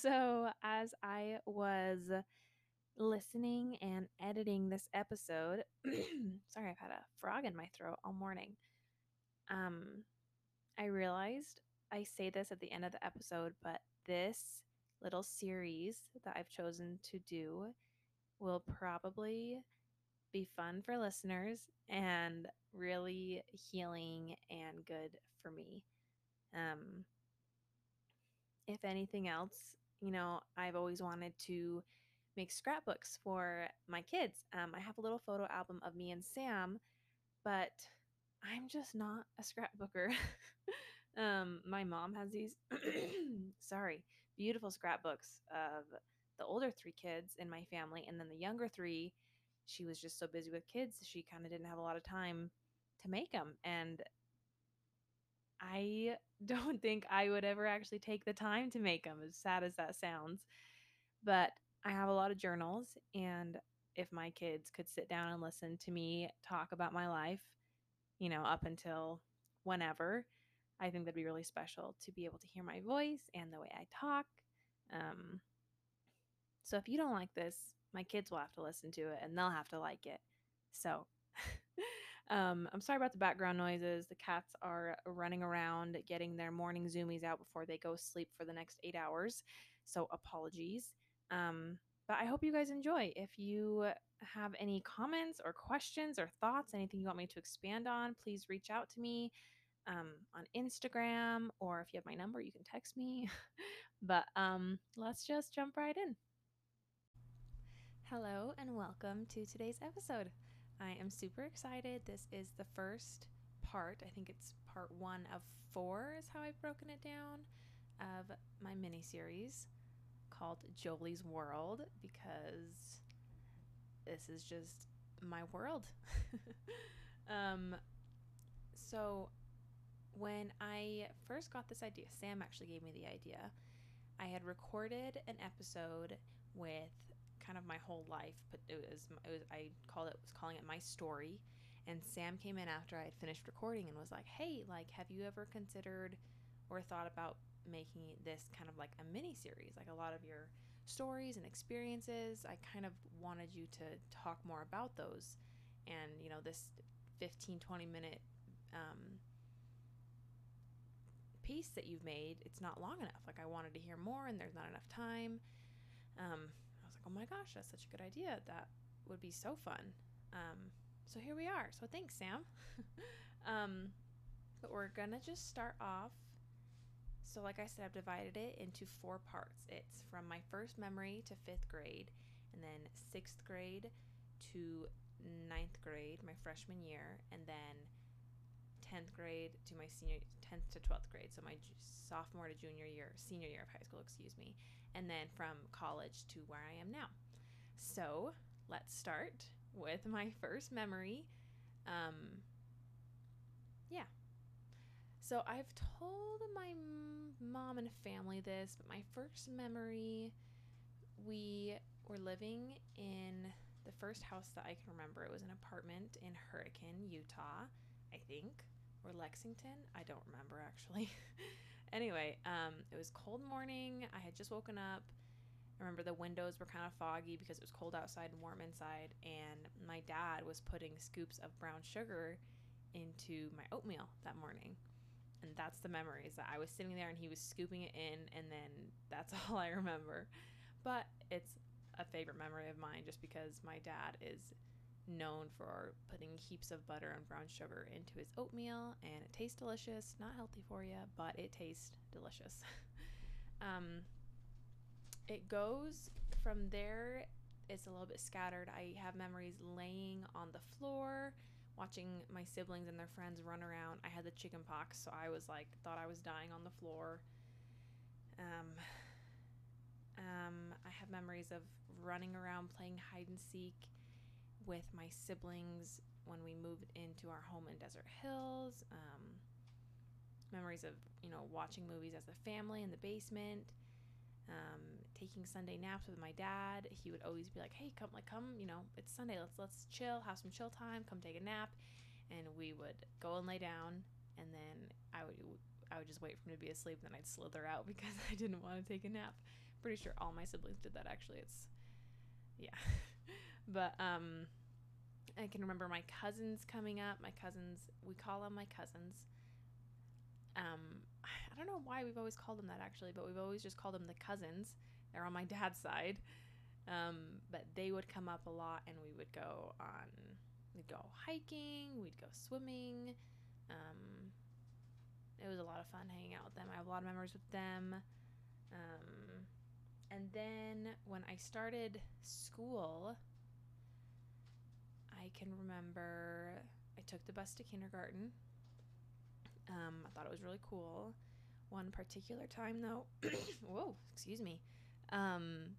So, as I was listening and editing this episode, sorry, I've had a frog in my throat all morning. Um, I realized I say this at the end of the episode, but this little series that I've chosen to do will probably be fun for listeners and really healing and good for me. Um, if anything else, you know, I've always wanted to make scrapbooks for my kids. Um, I have a little photo album of me and Sam, but I'm just not a scrapbooker. um, my mom has these, sorry, beautiful scrapbooks of the older three kids in my family, and then the younger three, she was just so busy with kids, she kind of didn't have a lot of time to make them. And I don't think I would ever actually take the time to make them, as sad as that sounds. But I have a lot of journals, and if my kids could sit down and listen to me talk about my life, you know, up until whenever, I think that'd be really special to be able to hear my voice and the way I talk. Um, so if you don't like this, my kids will have to listen to it and they'll have to like it. So um, I'm sorry about the background noises. The cats are running around getting their morning zoomies out before they go sleep for the next eight hours. So apologies. Um, but I hope you guys enjoy. If you have any comments or questions or thoughts, anything you want me to expand on, please reach out to me um, on Instagram, or if you have my number, you can text me. but um, let's just jump right in. Hello, and welcome to today's episode. I am super excited. This is the first part. I think it's part one of four, is how I've broken it down, of my mini series called Jolie's World because this is just my world. um, so when I first got this idea, Sam actually gave me the idea. I had recorded an episode with kind of my whole life, but it was, it was I called it was calling it my story. And Sam came in after I had finished recording and was like, "Hey, like, have you ever considered or thought about making this kind of like a mini series, like a lot of your stories and experiences. I kind of wanted you to talk more about those. And, you know, this 15, 20 minute um, piece that you've made, it's not long enough. Like, I wanted to hear more, and there's not enough time. Um, like, oh my gosh, that's such a good idea. That would be so fun. Um, so here we are. So thanks, Sam. um, but we're going to just start off so, like I said, I've divided it into four parts. It's from my first memory to fifth grade, and then sixth grade to ninth grade, my freshman year, and then 10th grade to my senior 10th to 12th grade so my sophomore to junior year senior year of high school excuse me and then from college to where i am now. So let's start with my first memory um yeah. So I've told my mom and family this, but my first memory, we were living in the first house that I can remember. It was an apartment in Hurricane, Utah, I think, or Lexington. I don't remember actually. anyway, um, it was cold morning. I had just woken up. I remember the windows were kind of foggy because it was cold outside and warm inside, and my dad was putting scoops of brown sugar into my oatmeal that morning and that's the memories that I was sitting there and he was scooping it in and then that's all I remember. But it's a favorite memory of mine just because my dad is known for putting heaps of butter and brown sugar into his oatmeal and it tastes delicious. Not healthy for you, but it tastes delicious. um, it goes from there, it's a little bit scattered. I have memories laying on the floor watching my siblings and their friends run around. I had the chicken pox, so I was like thought I was dying on the floor. Um, um, I have memories of running around playing hide and seek with my siblings when we moved into our home in Desert Hills. Um, memories of you know watching movies as a family in the basement um, taking Sunday naps with my dad. He would always be like, "Hey, come, like, come, you know, it's Sunday. Let's let's chill, have some chill time. Come take a nap." And we would go and lay down, and then I would I would just wait for him to be asleep, and then I'd slither out because I didn't want to take a nap. pretty sure all my siblings did that actually. It's yeah. but um I can remember my cousins coming up. My cousins, we call them my cousins. Um I don't know why we've always called them that actually, but we've always just called them the cousins. They're on my dad's side. Um, but they would come up a lot and we would go on we'd go hiking, we'd go swimming. Um, it was a lot of fun hanging out with them. I have a lot of memories with them. Um, and then when I started school, I can remember I took the bus to kindergarten. Um, I thought it was really cool. One particular time, though, whoa, excuse me. Um,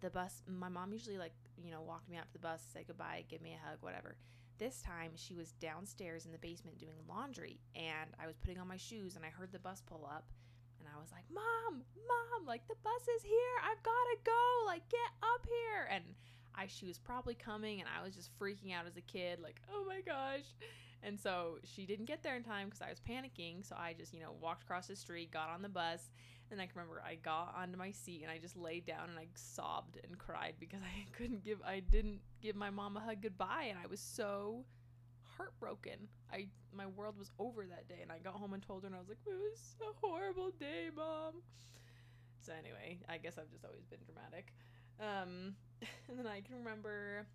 the bus, my mom usually like you know walked me out to the bus, say goodbye, give me a hug, whatever. This time she was downstairs in the basement doing laundry, and I was putting on my shoes, and I heard the bus pull up, and I was like, "Mom, mom, like the bus is here! I've gotta go! Like get up here!" And I she was probably coming, and I was just freaking out as a kid, like, "Oh my gosh!" And so she didn't get there in time because I was panicking. So I just, you know, walked across the street, got on the bus, and I can remember I got onto my seat and I just laid down and I sobbed and cried because I couldn't give, I didn't give my mom a hug goodbye, and I was so heartbroken. I my world was over that day, and I got home and told her, and I was like, "It was a horrible day, mom." So anyway, I guess I've just always been dramatic. Um, and then I can remember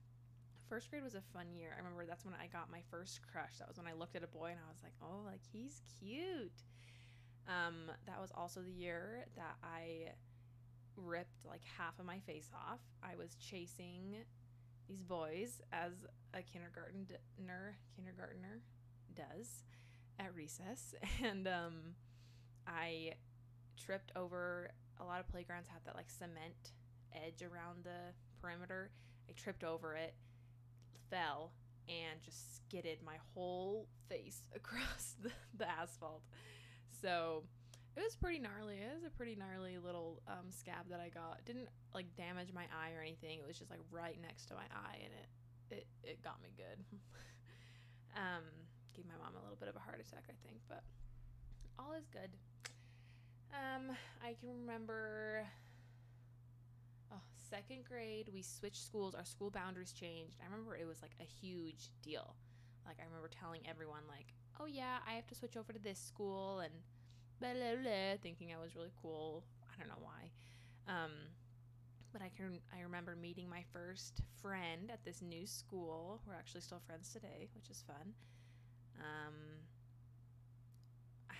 first grade was a fun year. I remember that's when I got my first crush. That was when I looked at a boy and I was like, oh, like he's cute. Um, that was also the year that I ripped like half of my face off. I was chasing these boys as a kindergartner kindergartner does at recess, and um, I tripped over. A lot of playgrounds have that like cement edge around the perimeter. I tripped over it fell and just skidded my whole face across the, the asphalt. So it was pretty gnarly. It was a pretty gnarly little um, scab that I got. didn't like damage my eye or anything. It was just like right next to my eye, and it it it got me good. um, gave my mom a little bit of a heart attack, I think, but all is good. Um, I can remember oh, second grade, we switched schools. Our school boundaries changed. I remember it was like a huge deal. Like I remember telling everyone like, "Oh yeah, I have to switch over to this school," and blah blah blah, thinking I was really cool. I don't know why. Um, but I can I remember meeting my first friend at this new school. We're actually still friends today, which is fun. Um,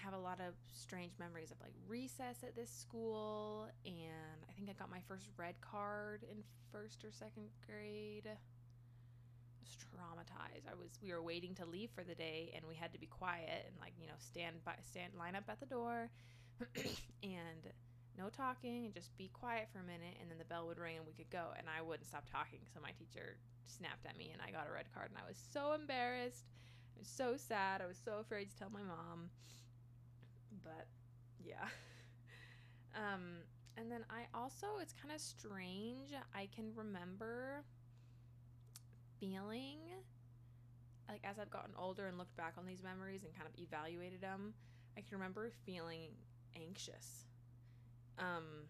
have a lot of strange memories of like recess at this school, and I think I got my first red card in first or second grade. I was traumatized. I was we were waiting to leave for the day, and we had to be quiet and like you know stand by stand line up at the door, and no talking and just be quiet for a minute, and then the bell would ring and we could go, and I wouldn't stop talking. So my teacher snapped at me, and I got a red card, and I was so embarrassed. I was so sad. I was so afraid to tell my mom but yeah. um, and then I also, it's kind of strange. I can remember feeling like as I've gotten older and looked back on these memories and kind of evaluated them, I can remember feeling anxious. Um,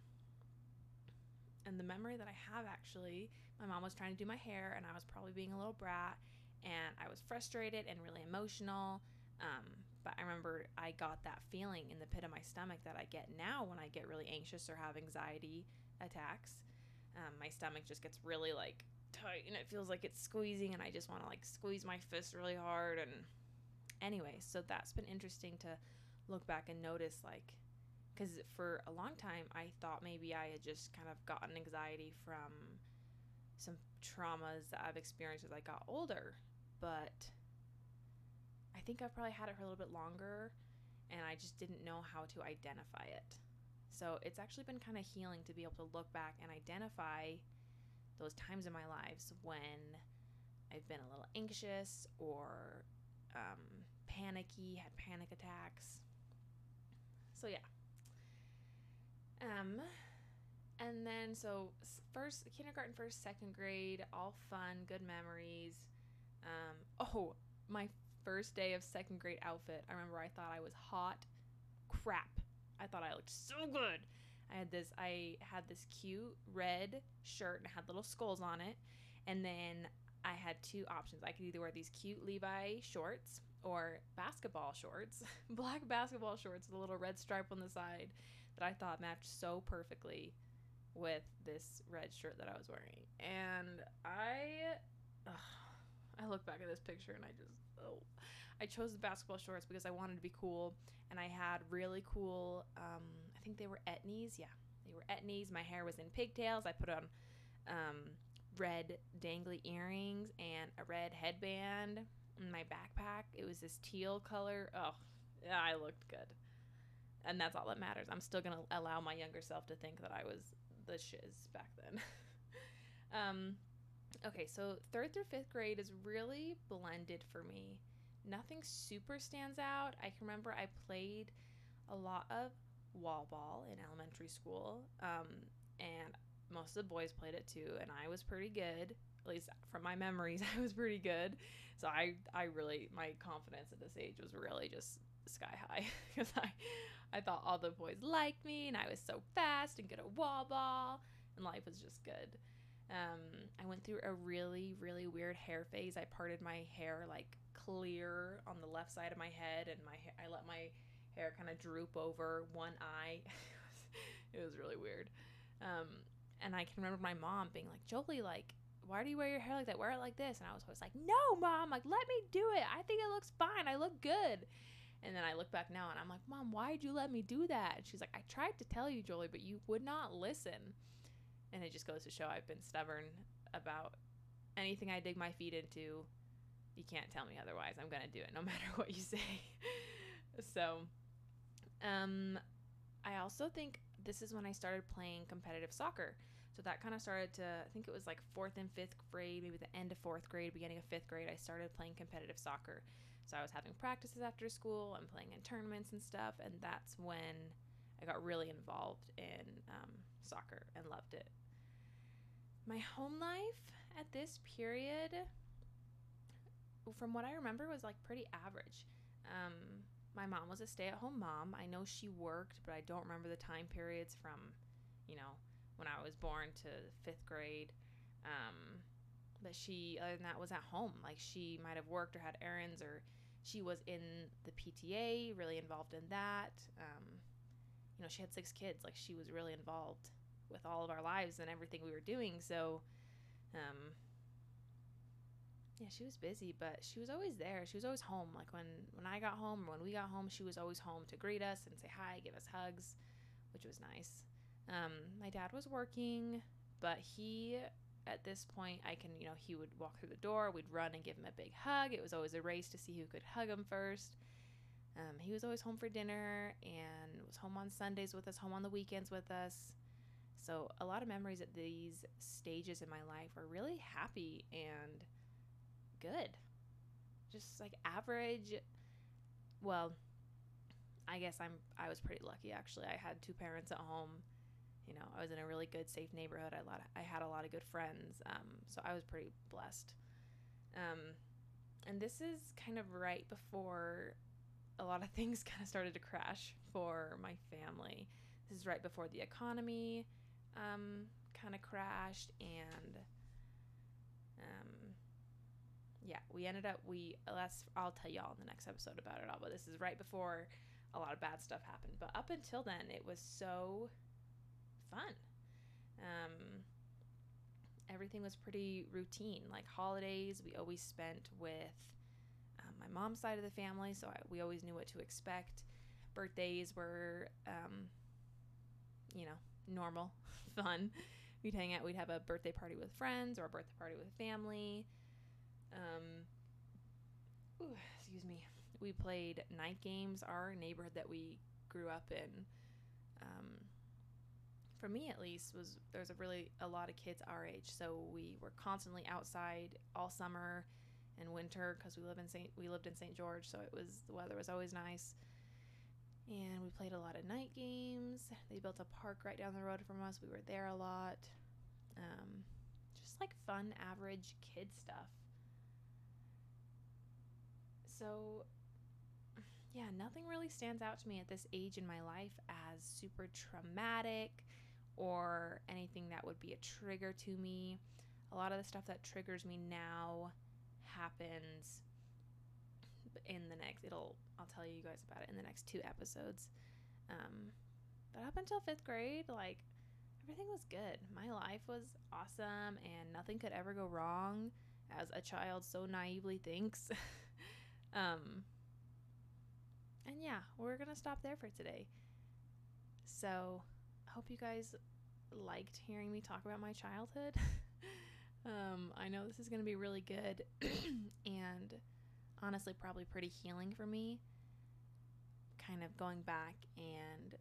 and the memory that I have actually, my mom was trying to do my hair, and I was probably being a little brat, and I was frustrated and really emotional. Um, but I remember I got that feeling in the pit of my stomach that I get now when I get really anxious or have anxiety attacks. Um, my stomach just gets really like tight and it feels like it's squeezing, and I just want to like squeeze my fist really hard. And anyway, so that's been interesting to look back and notice like because for a long time I thought maybe I had just kind of gotten anxiety from some traumas that I've experienced as I got older, but I think I've probably had it for a little bit longer and I just didn't know how to identify it. So it's actually been kind of healing to be able to look back and identify those times in my lives when I've been a little anxious or um, panicky, had panic attacks. So yeah. Um, and then so first kindergarten, first, second grade, all fun, good memories. Um, oh, my first day of second grade outfit, I remember I thought I was hot crap. I thought I looked so good. I had this I had this cute red shirt and had little skulls on it. And then I had two options. I could either wear these cute Levi shorts or basketball shorts, black basketball shorts with a little red stripe on the side that I thought matched so perfectly with this red shirt that I was wearing. And I ugh, I look back at this picture and I just oh I chose the basketball shorts because I wanted to be cool and I had really cool um, I think they were etnies, yeah. They were etnies. My hair was in pigtails. I put on um, red dangly earrings and a red headband in my backpack. It was this teal color. Oh, yeah, I looked good. And that's all that matters. I'm still to allow my younger self to think that I was the shiz back then. um, okay, so third through fifth grade is really blended for me. Nothing super stands out. I can remember I played a lot of wall ball in elementary school, um, and most of the boys played it too, and I was pretty good. At least from my memories, I was pretty good. So I, I really, my confidence at this age was really just sky high because I, I thought all the boys liked me, and I was so fast and good at wall ball, and life was just good. Um, I went through a really, really weird hair phase. I parted my hair like clear on the left side of my head, and my I let my hair kind of droop over one eye. it was really weird. Um, and I can remember my mom being like, Jolie, like, why do you wear your hair like that? Wear it like this. And I was always like, no, mom, like, let me do it. I think it looks fine. I look good. And then I look back now and I'm like, mom, why'd you let me do that? And she's like, I tried to tell you, Jolie, but you would not listen. And it just goes to show I've been stubborn about anything I dig my feet into. You can't tell me otherwise. I'm going to do it no matter what you say. so, um, I also think this is when I started playing competitive soccer. So that kind of started to, I think it was like fourth and fifth grade, maybe the end of fourth grade, beginning of fifth grade, I started playing competitive soccer. So I was having practices after school and playing in tournaments and stuff. And that's when I got really involved in um, soccer and loved it. My home life at this period, from what I remember, was like pretty average. Um, my mom was a stay at home mom. I know she worked, but I don't remember the time periods from, you know, when I was born to fifth grade. Um, but she, other than that, was at home. Like she might have worked or had errands, or she was in the PTA, really involved in that. Um, you know, she had six kids. Like she was really involved with all of our lives and everything we were doing. So, um, yeah, she was busy, but she was always there. She was always home. Like when when I got home or when we got home, she was always home to greet us and say hi, give us hugs, which was nice. Um, my dad was working, but he at this point I can you know he would walk through the door, we'd run and give him a big hug. It was always a race to see who could hug him first. Um, he was always home for dinner and was home on Sundays with us, home on the weekends with us. So a lot of memories at these stages in my life are really happy and good. Just like average. Well, I guess I'm I was pretty lucky actually. I had two parents at home. You know, I was in a really good, safe neighborhood. I, lot I had a lot of good friends, um, so I was pretty blessed. Um, and this is kind of right before a lot of things kind of started to crash for my family. This is right before the economy um, kind of crashed, and um, yeah, we ended up we that's I'll tell y'all in the next episode about it all. But this is right before a lot of bad stuff happened. But up until then, it was so fun. Um, everything was pretty routine. Like holidays, we always spent with um, my mom's side of the family, so I, we always knew what to expect. Birthdays were, um, you know, normal, fun. We'd hang out. We'd have a birthday party with friends or a birthday party with family. Um, ooh, excuse me. We played night games. Our neighborhood that we grew up in, um, for me at least, was there's a really a lot of kids our age. So we were constantly outside all summer and winter because we live in Saint we lived in St. George, so it was the weather was always nice. And we played a lot of night games. They built a park right down the road from us. We were there a lot. Um, just like fun, average kid stuff so yeah, nothing really stands out to me at this age in my life as super traumatic or anything that would be a trigger to me. A lot of the stuff that triggers me now happens in the next it'll I'll tell you guys about it in the next two episodes. Um, but up until 5th grade, like everything was good. My life was awesome and nothing could ever go wrong as a child so naively thinks. um, and yeah, we're to stop there for today. So, I hope you guys liked hearing me talk about my childhood. um, I know this is to be really good and honestly, probably pretty healing for me. Kind of going back and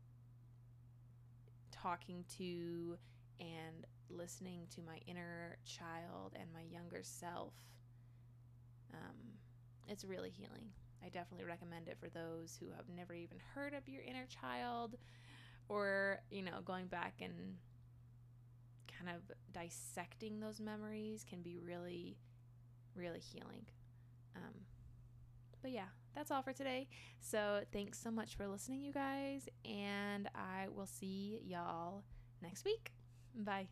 talking to and listening to my inner child and my younger self. Um, it's really healing. I definitely recommend it for those who have never even heard of your inner child or, you know, going back and kind of dissecting those memories can be really, really healing. Um, but yeah, that's all for today. So thanks so much for listening, you guys, and I will see y'all next week. Bye.